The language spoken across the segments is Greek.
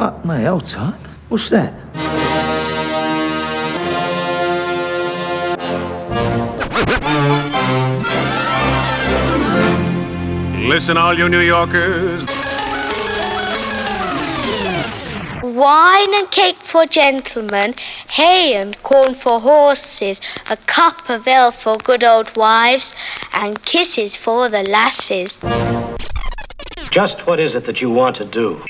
Fuck me, hold tight. What's that? Listen, all you New Yorkers. Wine and cake for gentlemen, hay and corn for horses, a cup of ale for good old wives, and kisses for the lasses. Just what is it that you want to do?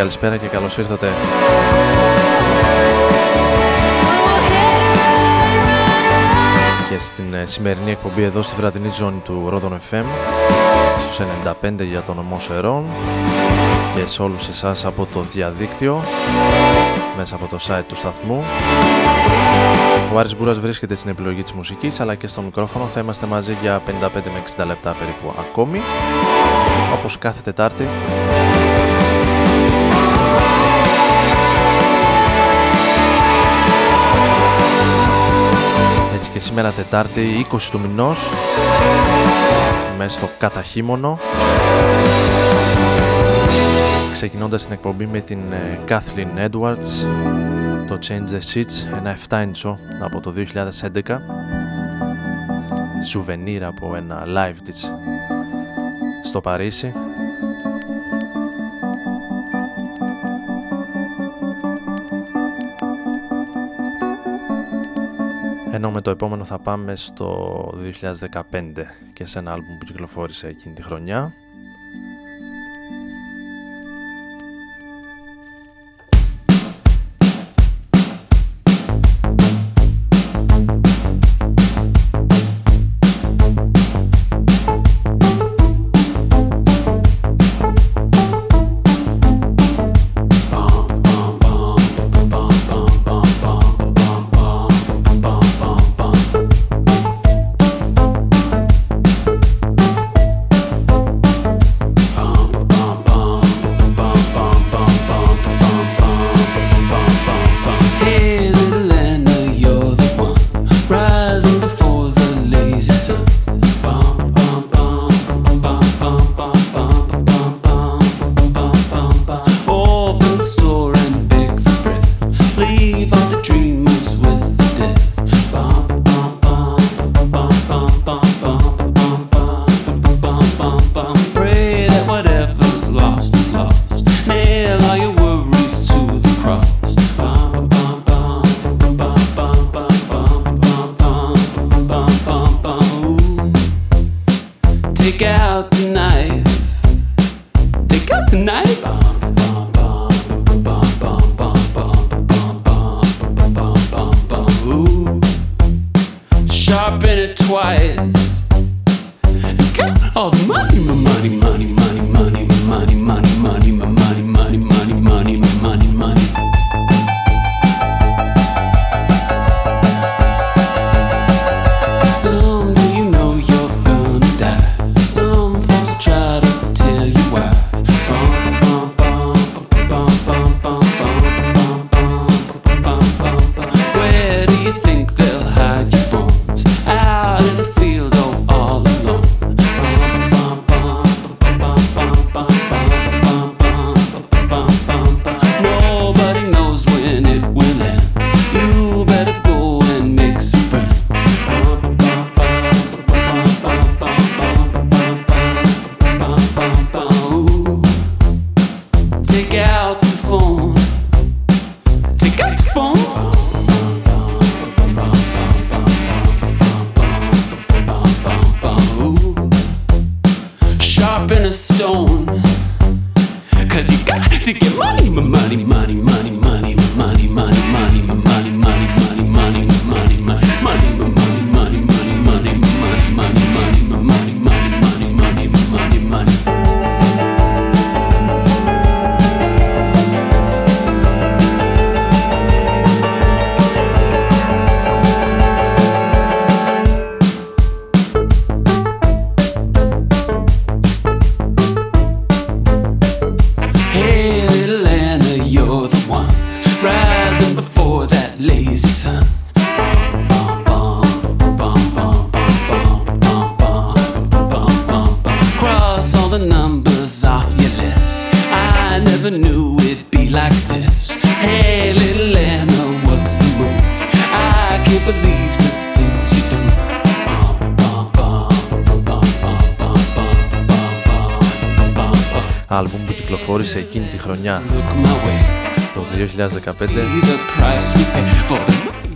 Καλησπέρα σας, καλησπέρα και καλώς ήρθατε. Και στην ε, σημερινή εκπομπή εδώ στη βραδινή ζώνη του Ρόδον FM στους 95 για τον ομό Σερών και σε όλους εσάς από το διαδίκτυο μέσα από το site του σταθμού. Ο Άρης Μπούρας βρίσκεται στην επιλογή της μουσικής αλλά και στο μικρόφωνο θα είμαστε μαζί για 55 με 60 λεπτά περίπου ακόμη όπως κάθε Τετάρτη και σήμερα Τετάρτη 20 του μηνός μέσα στο καταχύμωνο. Ξεκινώντας την εκπομπή με την ε, Kathleen Edwards το Change the Seats ένα 7 inch από το 2011 σουβενίρ από ένα live της στο Παρίσι ενώ με το επόμενο θα πάμε στο 2015 και σε ένα άλμπουμ που κυκλοφόρησε εκείνη τη χρονιά κυκλοφόρησε εκείνη τη χρονιά το 2015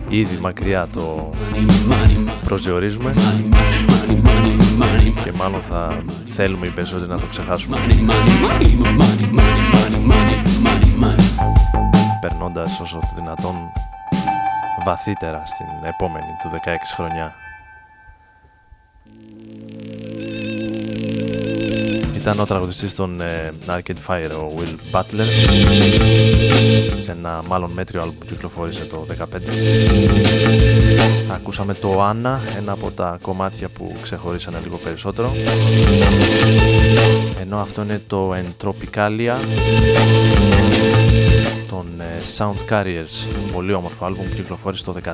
ήδη μακριά το προσδιορίζουμε και μάλλον θα θέλουμε οι περισσότεροι να το ξεχάσουμε περνώντας όσο το δυνατόν βαθύτερα στην επόμενη του 16 χρονιά ήταν ο τραγουδιστής των ε, Arcade Fire, ο Will Butler. Σε ένα μάλλον μέτριο άλμπου που κυκλοφόρησε το 2015 Ακούσαμε το Anna, ένα από τα κομμάτια που ξεχωρίσανε λίγο περισσότερο. Ενώ αυτό είναι το Entropicalia των ε, Sound Carriers. Πολύ όμορφο άλμπουμ που κυκλοφόρησε το 2014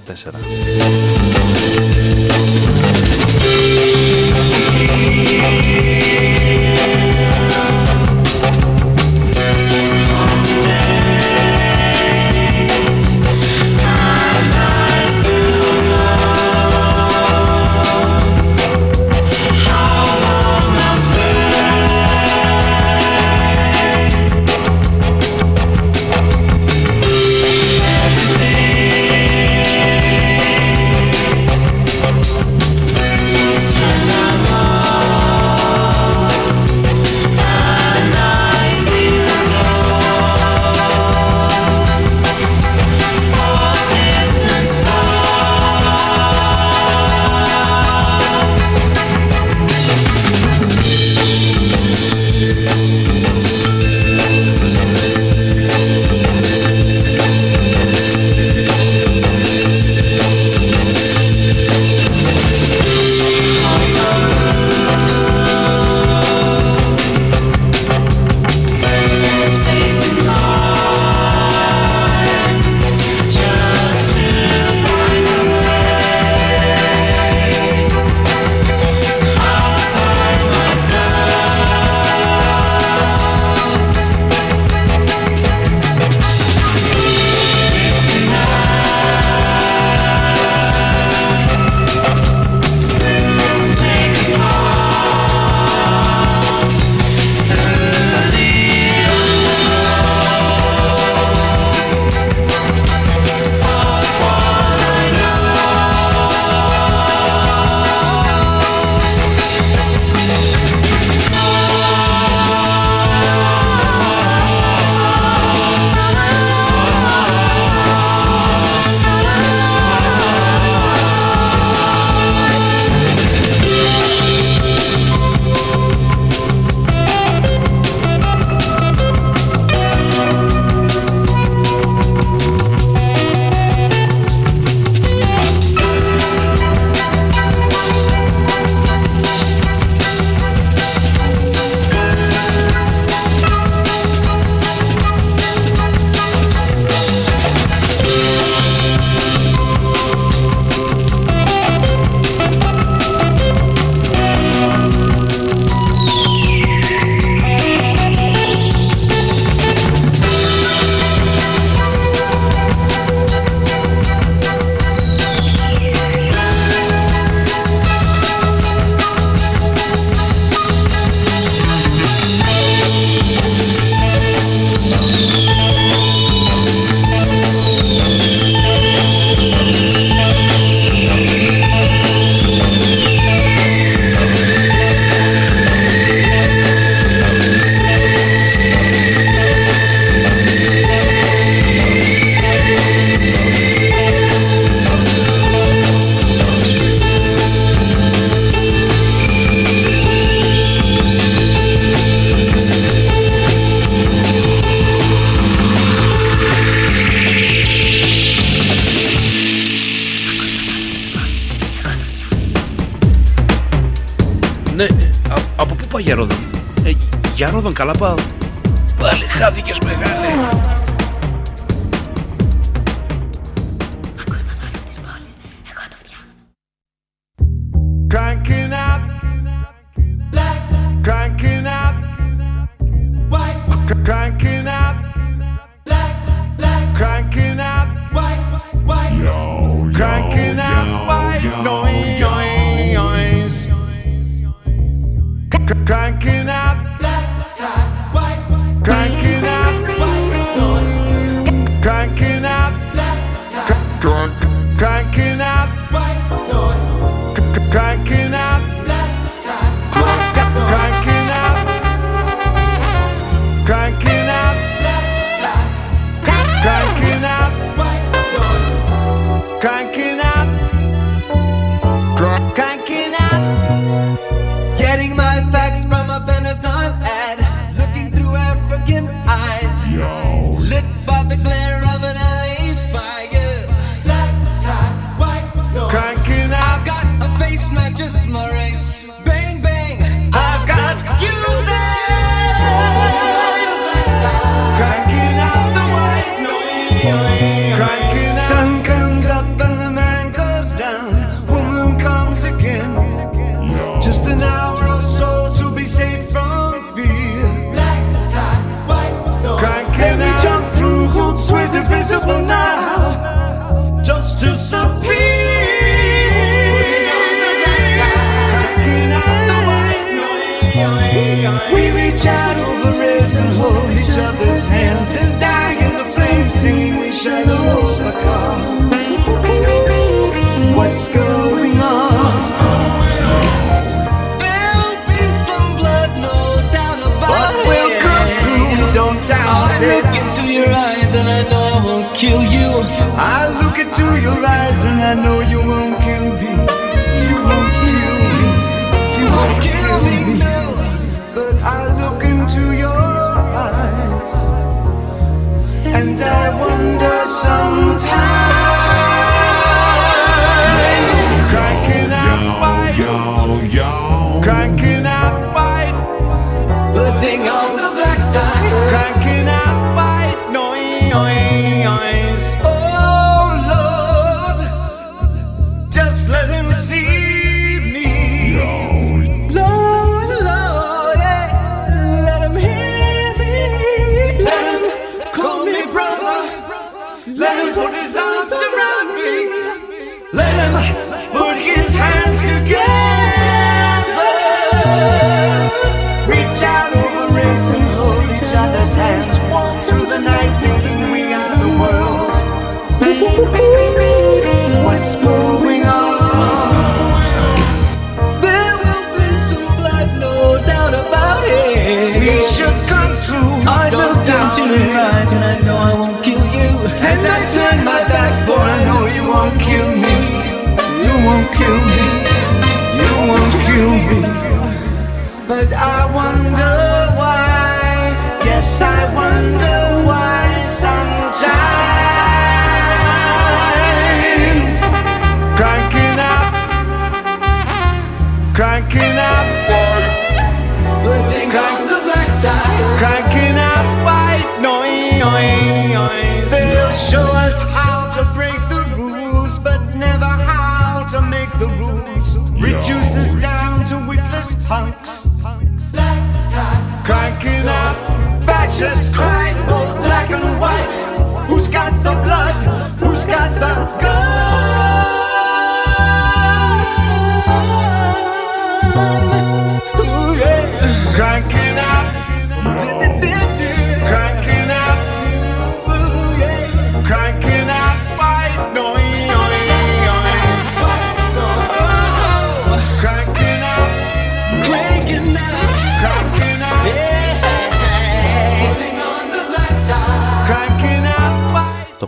crank kill you. I look into your eyes and I know you won't kill me. You won't kill me. You won't kill me, no. But I look into your eyes and I wonder some. want you rise, and I know I won't kill you. And I turn my back, for I know you won't kill me. You won't kill me. You won't kill me. But I wonder why. Yes, I wonder. juices down to witless punks. Cranking up fascist cries, both black and white. Who's got the blood? Who's got the gun? Ooh, yeah. Cranking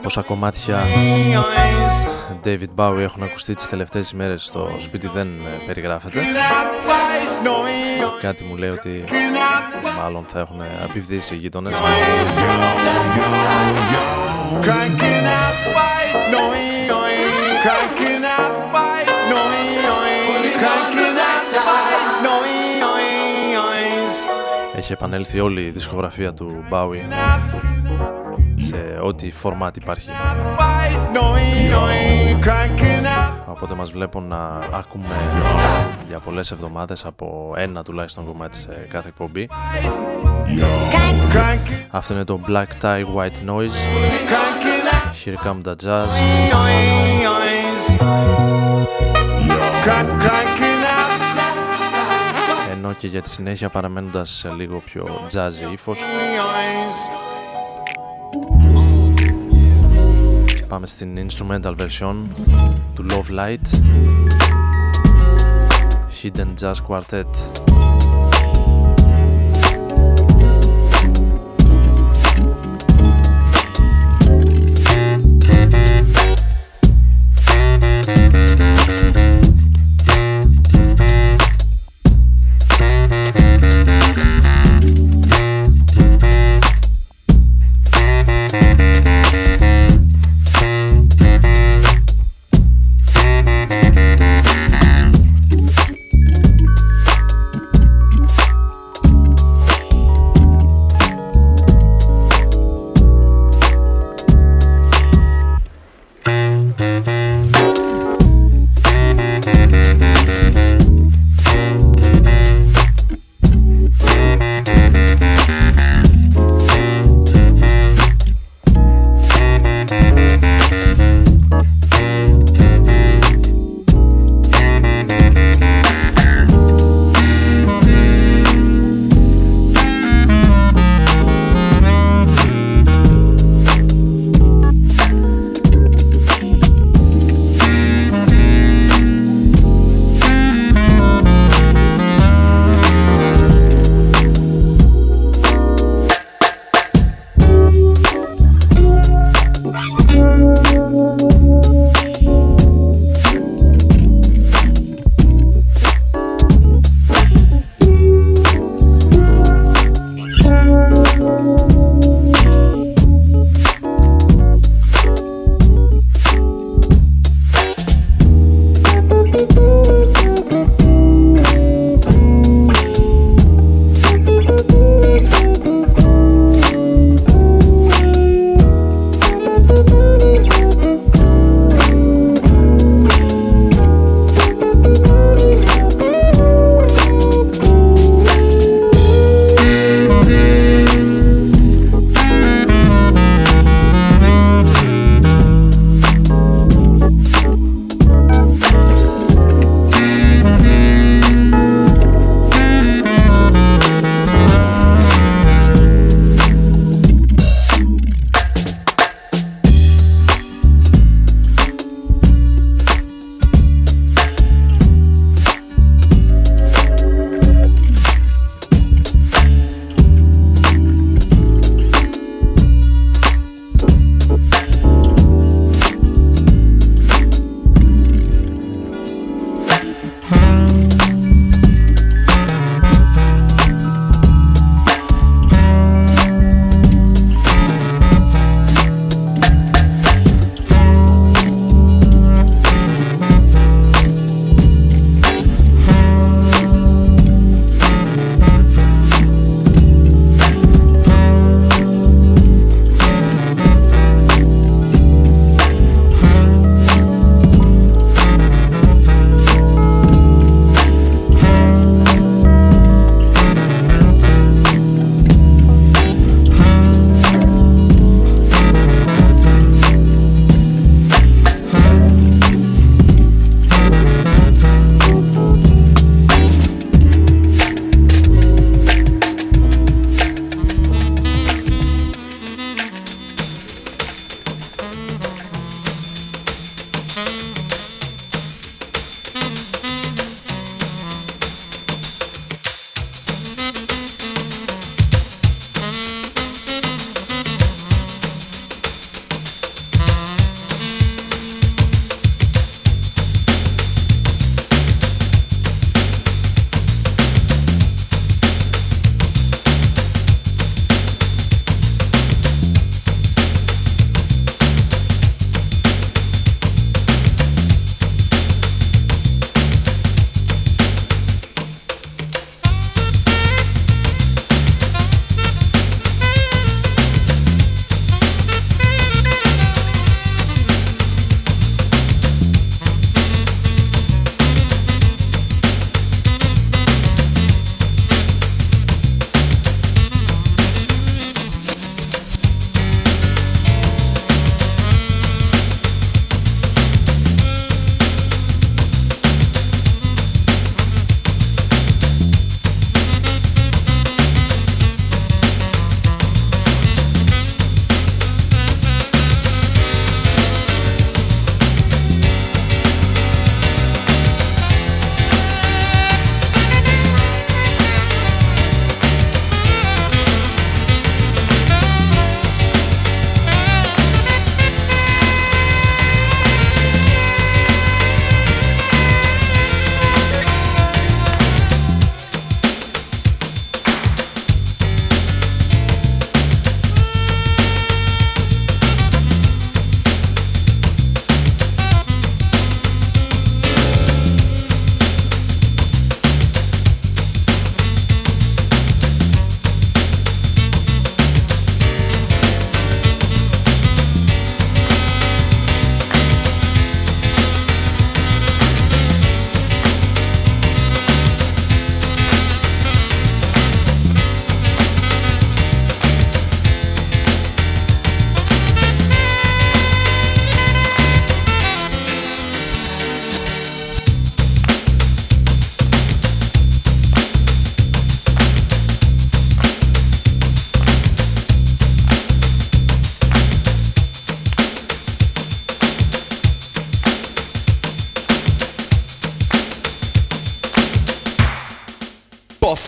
πόσα κομμάτια David Bowie έχουν ακουστεί τις τελευταίες ημέρες στο σπίτι δεν ε, περιγράφεται Κάτι μου λέει ότι μάλλον θα έχουν απειβδίσει οι γείτονες Έχει επανέλθει όλη η δισκογραφία του Μπάουι σε ό,τι format υπάρχει. Οπότε μας βλέπουν να ακούμε για πολλές εβδομάδες από ένα τουλάχιστον κομμάτι σε κάθε εκπομπή. Αυτό είναι το Black Tie White Noise. Here come the jazz. Ενώ και για τη συνέχεια παραμένοντας σε λίγο πιο jazzy ύφος. Πάμε στην instrumental version του Love Light Hidden Jazz Quartet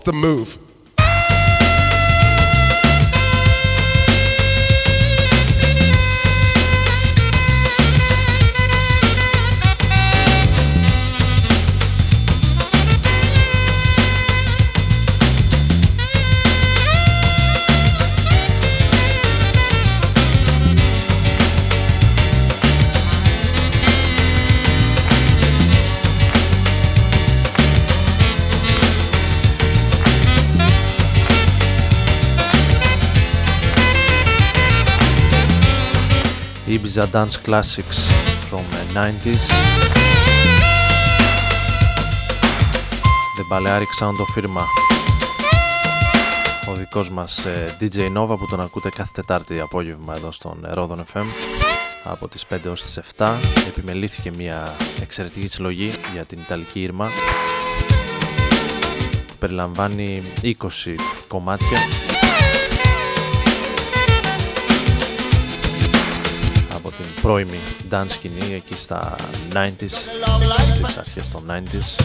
The move. Ibiza Dance Classics from 90s The Balearic Sound of Firma ο δικός μας DJ Nova που τον ακούτε κάθε Τετάρτη απόγευμα εδώ στον Rodon FM από τις 5 έως τις 7 επιμελήθηκε μια εξαιρετική συλλογή για την Ιταλική Ήρμα που περιλαμβάνει 20 κομμάτια πρώιμη dance σκηνή εκεί στα 90s, στις αρχές των 90s.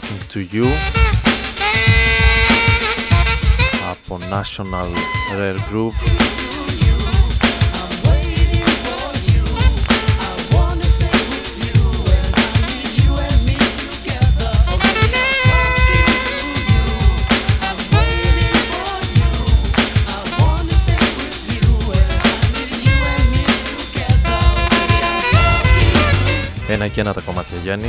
To You. Από National Rare Group. Ένα και ένα τα κομμάτια Γιάννη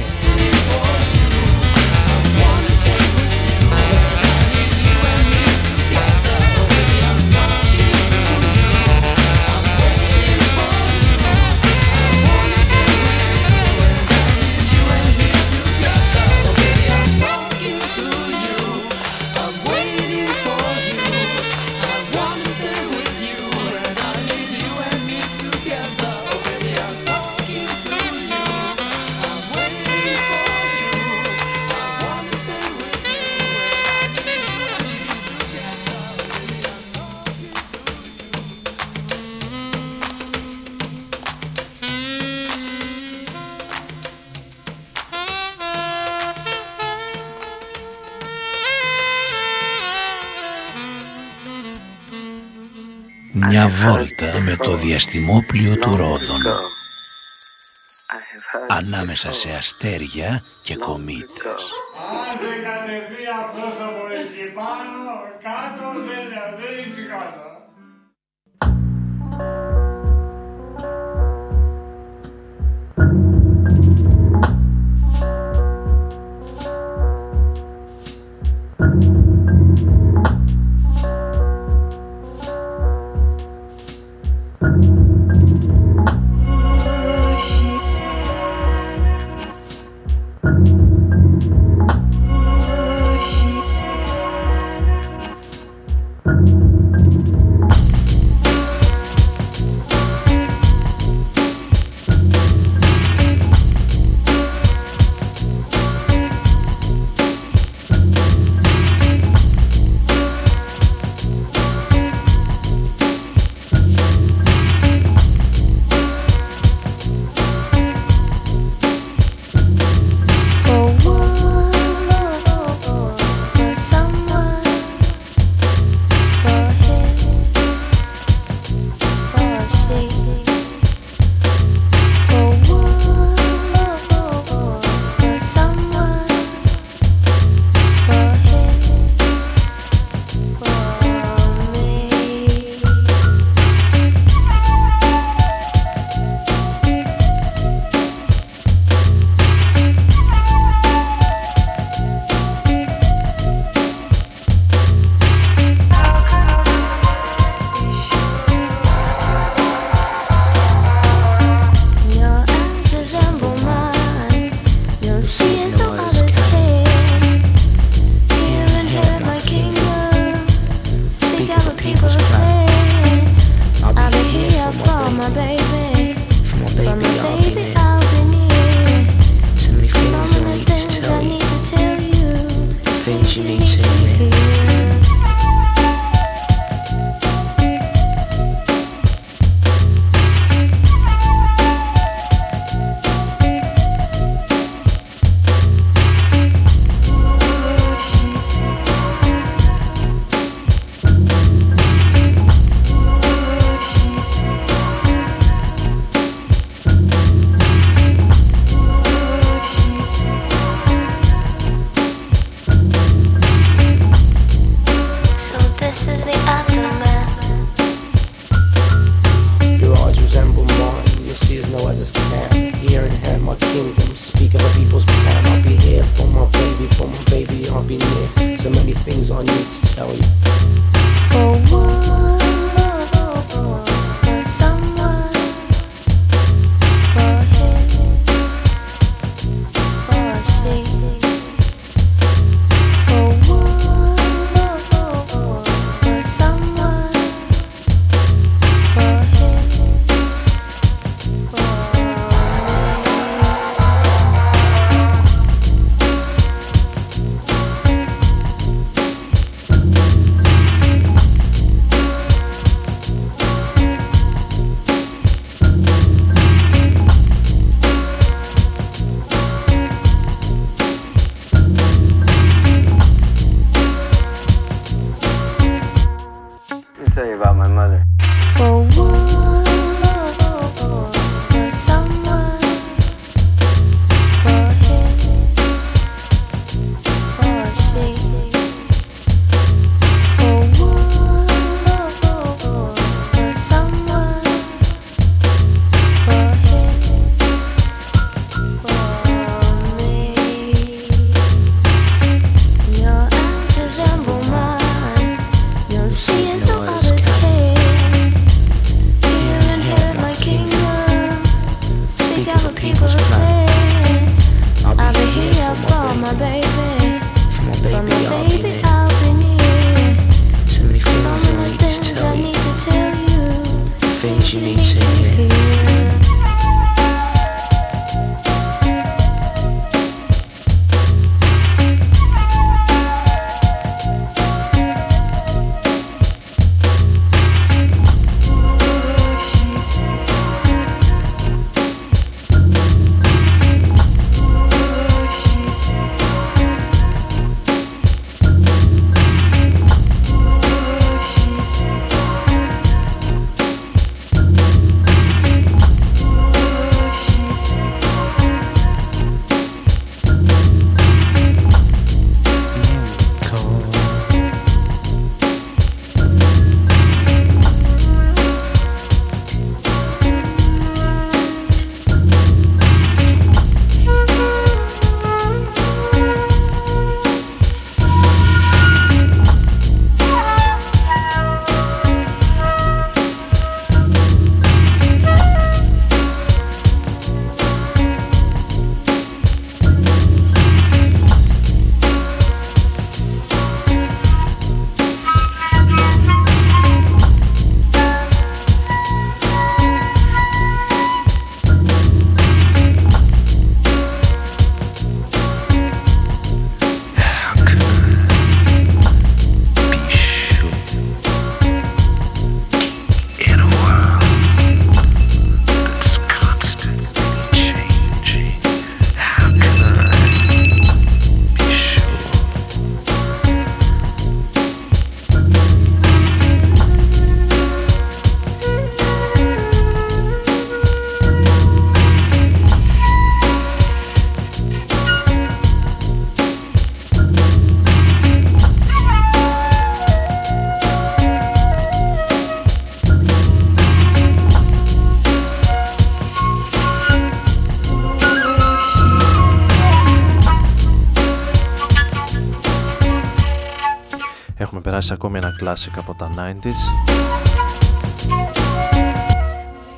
διαστημόπλιο του Ρόδων ανάμεσα σε αστέρια και κομήτες. Thank you. Έχουμε περάσει ακόμη ένα classic από τα 90s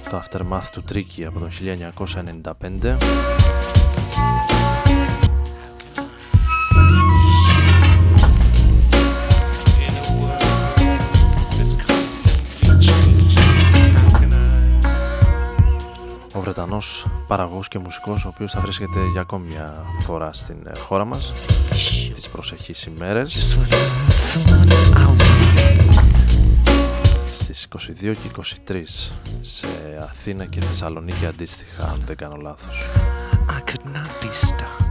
Το Aftermath του Tricky από το 1995 Ο Βρετανός παραγωγός και μουσικός ο οποίος θα βρίσκεται για ακόμη μια φορά στην ε, χώρα μας τις προσεχείς ημέρες. Just when I thought I was στις 22 και 23 σε Αθήνα και Θεσσαλονίκη αντίστοιχα αν δεν κάνω λάθος. I could not be stopped.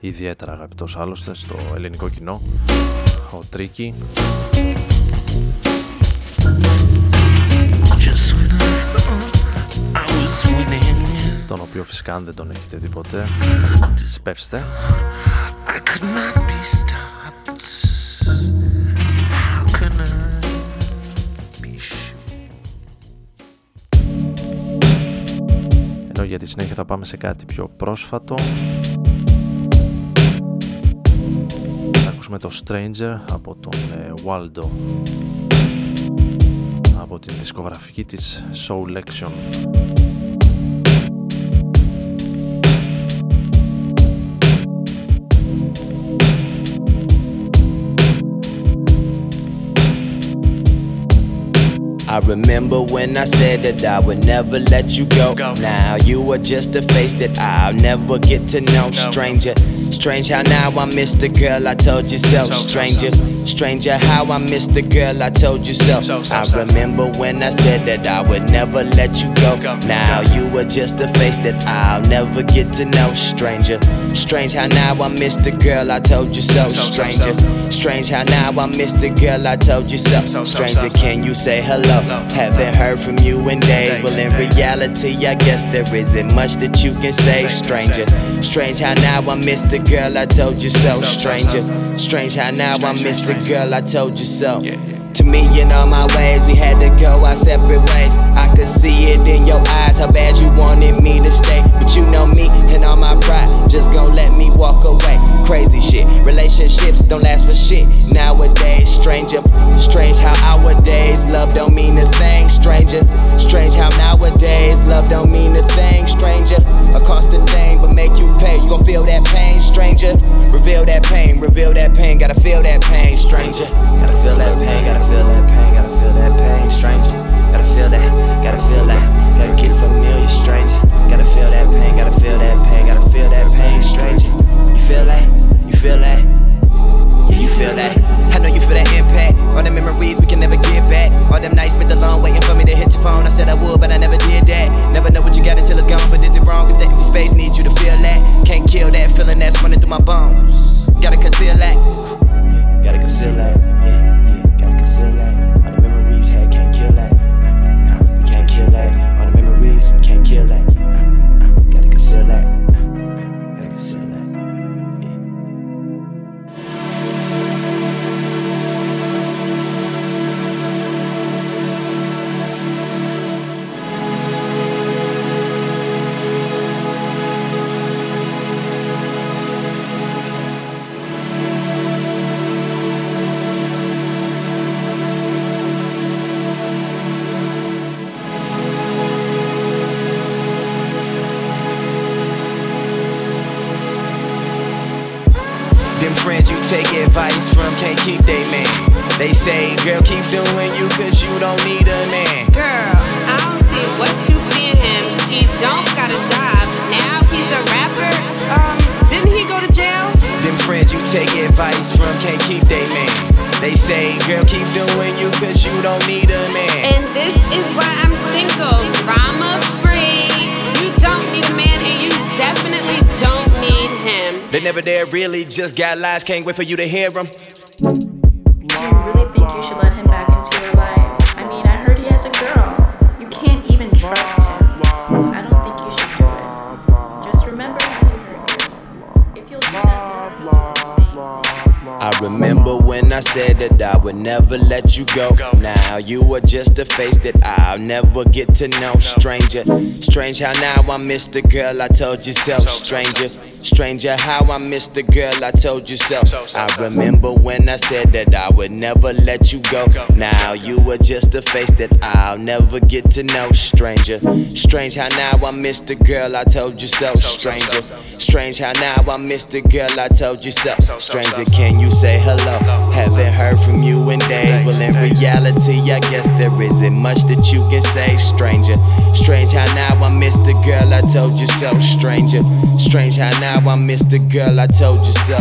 ιδιαίτερα αγαπητός άλλωστε στο ελληνικό κοινό ο Τρίκη. Just when I thought I was winning, τον οποίο φυσικά αν δεν τον έχετε δει ποτέ σπεύστε ενώ για τη συνέχεια θα πάμε σε κάτι πιο πρόσφατο. Θα ακούσουμε το Stranger από τον ε, Waldo από την δισκογραφική της Soul Action. I remember when I said that I would never let you go. Now you are just a face that I'll never get to know. Stranger, strange how now I miss the girl I told you so. Stranger, stranger how I miss the girl I told you so. I remember when I said that I would never let you go. Now you are just a face that I'll never get to know. Stranger, strange how now I miss the girl I told you so. Stranger, strange how now I miss the girl I told you so. Stranger, can you say hello? Haven't heard from you in days. Well, in reality, I guess there isn't much that you can say. Stranger, strange how now I miss the girl I told you so. Stranger, strange how now I miss the girl I told you so. To me, in all my ways, we had to go our separate ways. I could see it in your eyes, how bad you wanted me to stay. But you know me and all my pride, just gon' let me walk away. Crazy shit, relationships don't last for shit. Nowadays, stranger, strange how our days love don't mean a thing. Stranger, strange how nowadays love don't mean a thing. Stranger, a constant thing, but make you pay. You gon' feel that pain, stranger. Reveal that pain, reveal that pain, gotta feel that pain, stranger. Gotta feel that pain, gotta feel that pain, gotta feel that pain, stranger. Gotta feel that, gotta feel that, gotta get familiar, stranger. Gotta feel that pain, gotta feel that pain, gotta feel that pain, stranger. You feel that? You feel that? Yeah, you feel that? I know you feel that impact. All the memories we can never get back. All them nights spent alone waiting for me to hit your phone. I said I would, but I never did that. Never know what you got until it's gone. But is it wrong if the empty space needs you to feel that? Can't kill that feeling that's running through my bones. Just got lies, can't wait for you to hear them. Do you really think you should let him back into your life? I mean, I heard he has a girl. You can't even trust him. I don't think you should do it. Just remember how you hurt her. If you'll do that to her, he'll do the same. I remember when I said that I would never let you go. Now you are just a face that I'll never get to know. Stranger, strange how now I miss the girl I told you so. Stranger, stranger how I miss the girl I told you so. I remember when I said that I would never let you go. Now you are just a face that I'll never get to know. Stranger, strange how now I miss the girl I told you so. Stranger, strange how now I miss the girl I told you so. Stranger, can you say hello? Haven't heard from you in days. Well, in reality, I guess there isn't much that you can say. Stranger, strange how now I miss the girl I told you so. Stranger, strange how now I miss the girl I told you so.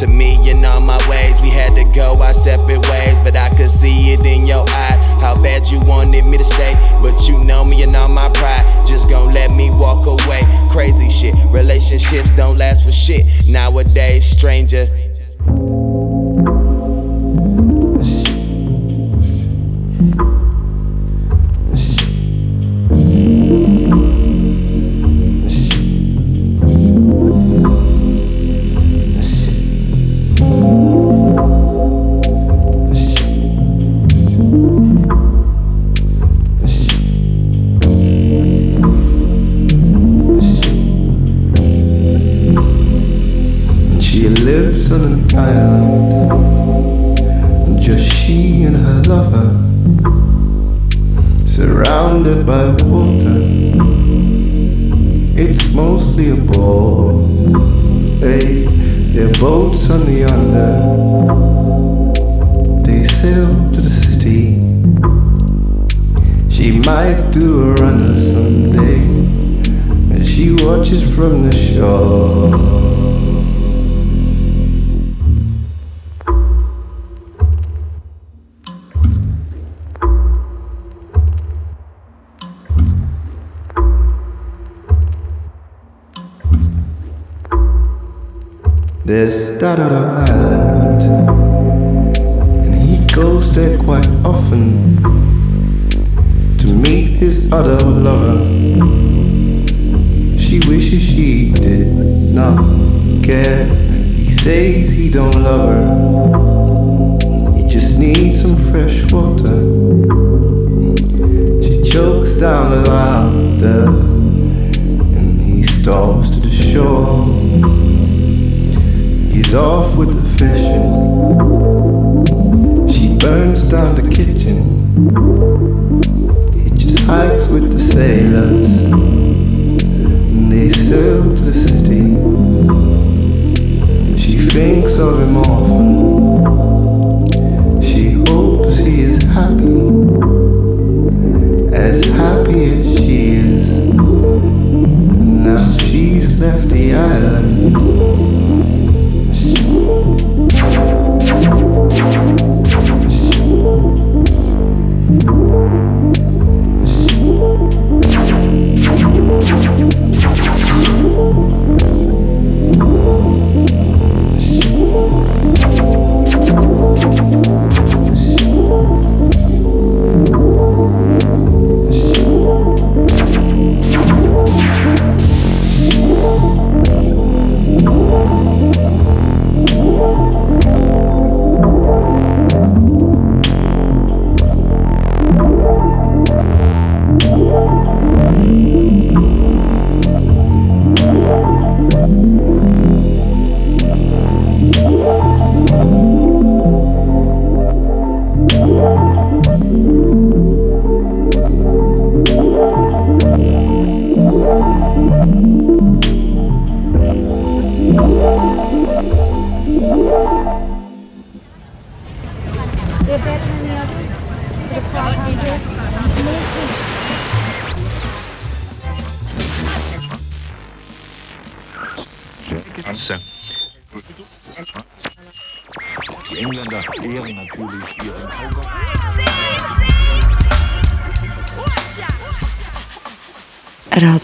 To me, and all my ways, we had to go our separate ways. But I could see it in your eyes, how bad you wanted me to stay. But you know me and all my pride, just gon' let me walk away. Crazy shit, relationships don't last for shit. Nowadays, stranger. There's Dadada Island, and he goes there quite often to meet his other lover. She wishes she did not care. He says he don't love her. He just needs some fresh water. She chokes down the laughter, and he stalks to the shore. He's off with the fishing. She burns down the kitchen. He just hikes with the sailors. And they sail to the city. She thinks of him often. She hopes he is happy. As happy as she is. Now she's left the island.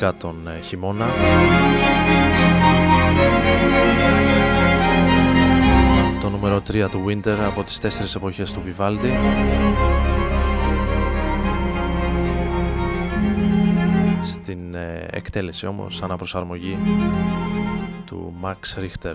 Μουσικά τον ε, χειμώνα. Το νούμερο 3 του Winter από τις τέσσερις εποχές του Vivaldi. Στην ε, εκτέλεση όμως αναπροσαρμογή του Max Richter.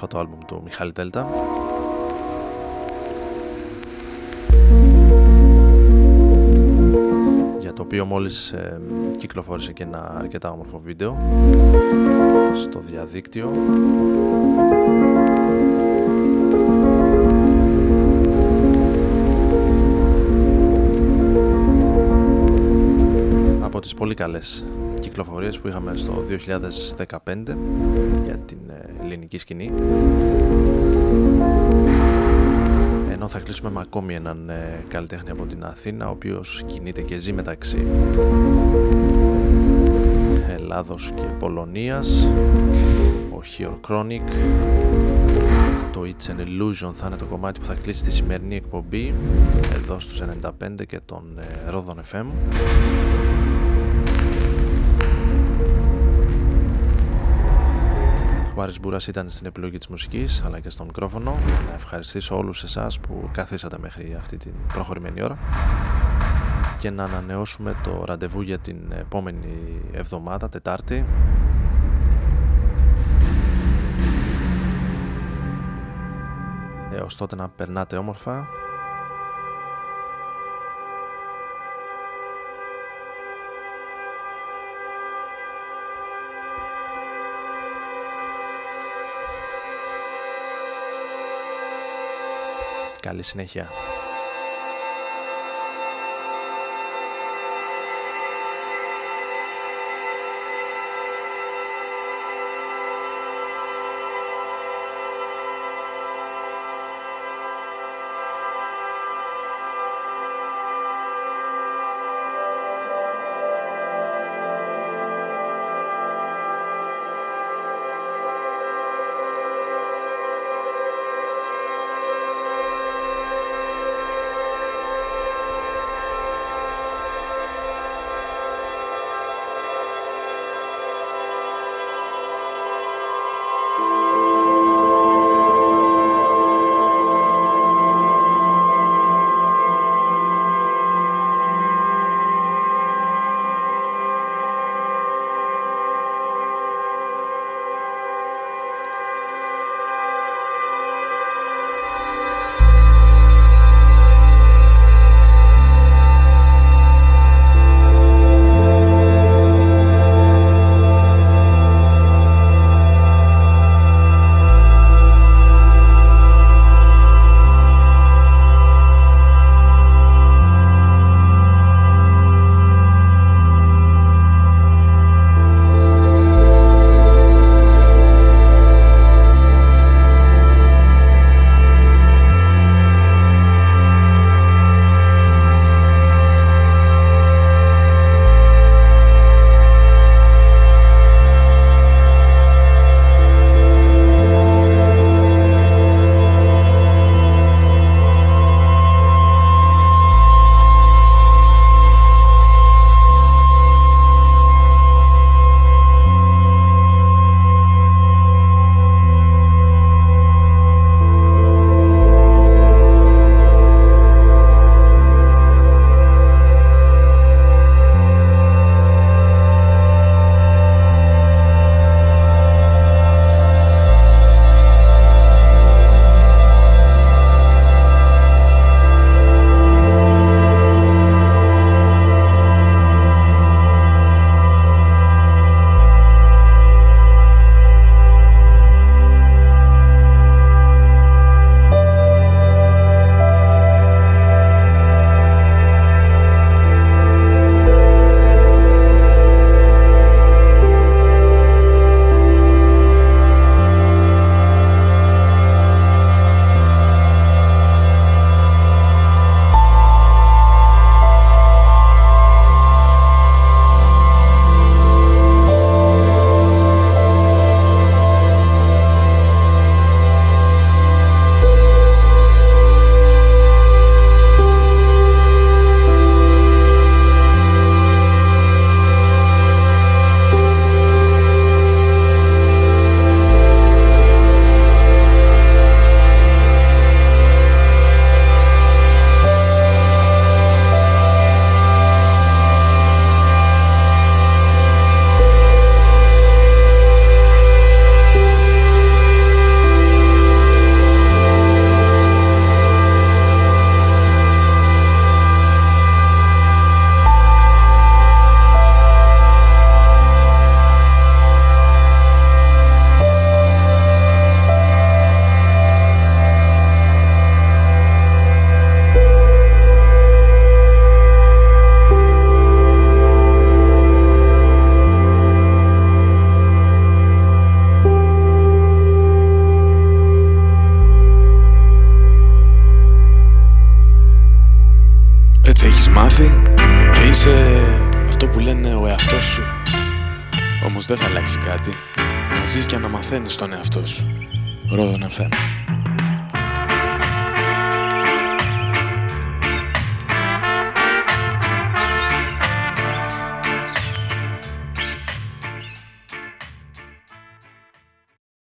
Πρόσφατο άλμπουμ του Μιχάλη Τέλτα. Για το οποίο μόλις ε, κυκλοφόρησε και ένα αρκετά όμορφο βίντεο στο διαδίκτυο. Από τις πολύ καλές κυκλοφορίες που είχαμε στο 2015 για την ε, ελληνική σκηνή. Ενώ θα κλείσουμε με ακόμη έναν ε, καλλιτέχνη από την Αθήνα ο οποίος κινείται και ζει μεταξύ Ελλάδος και Πολωνίας. Ο Here Chronic. Το It's an Illusion θα είναι το κομμάτι που θα κλείσει τη σημερινή εκπομπή εδώ στους 95 και τον ε, Ρόδον FM Ο Άρης Μπούρας ήταν στην επιλογή της μουσικής αλλά και στο μικρόφωνο. Να ευχαριστήσω όλους εσάς που καθίσατε μέχρι αυτή την προχωρημένη ώρα. Και να ανανεώσουμε το ραντεβού για την επόμενη εβδομάδα, Τετάρτη. Έως τότε να περνάτε όμορφα Καλή συνέχεια.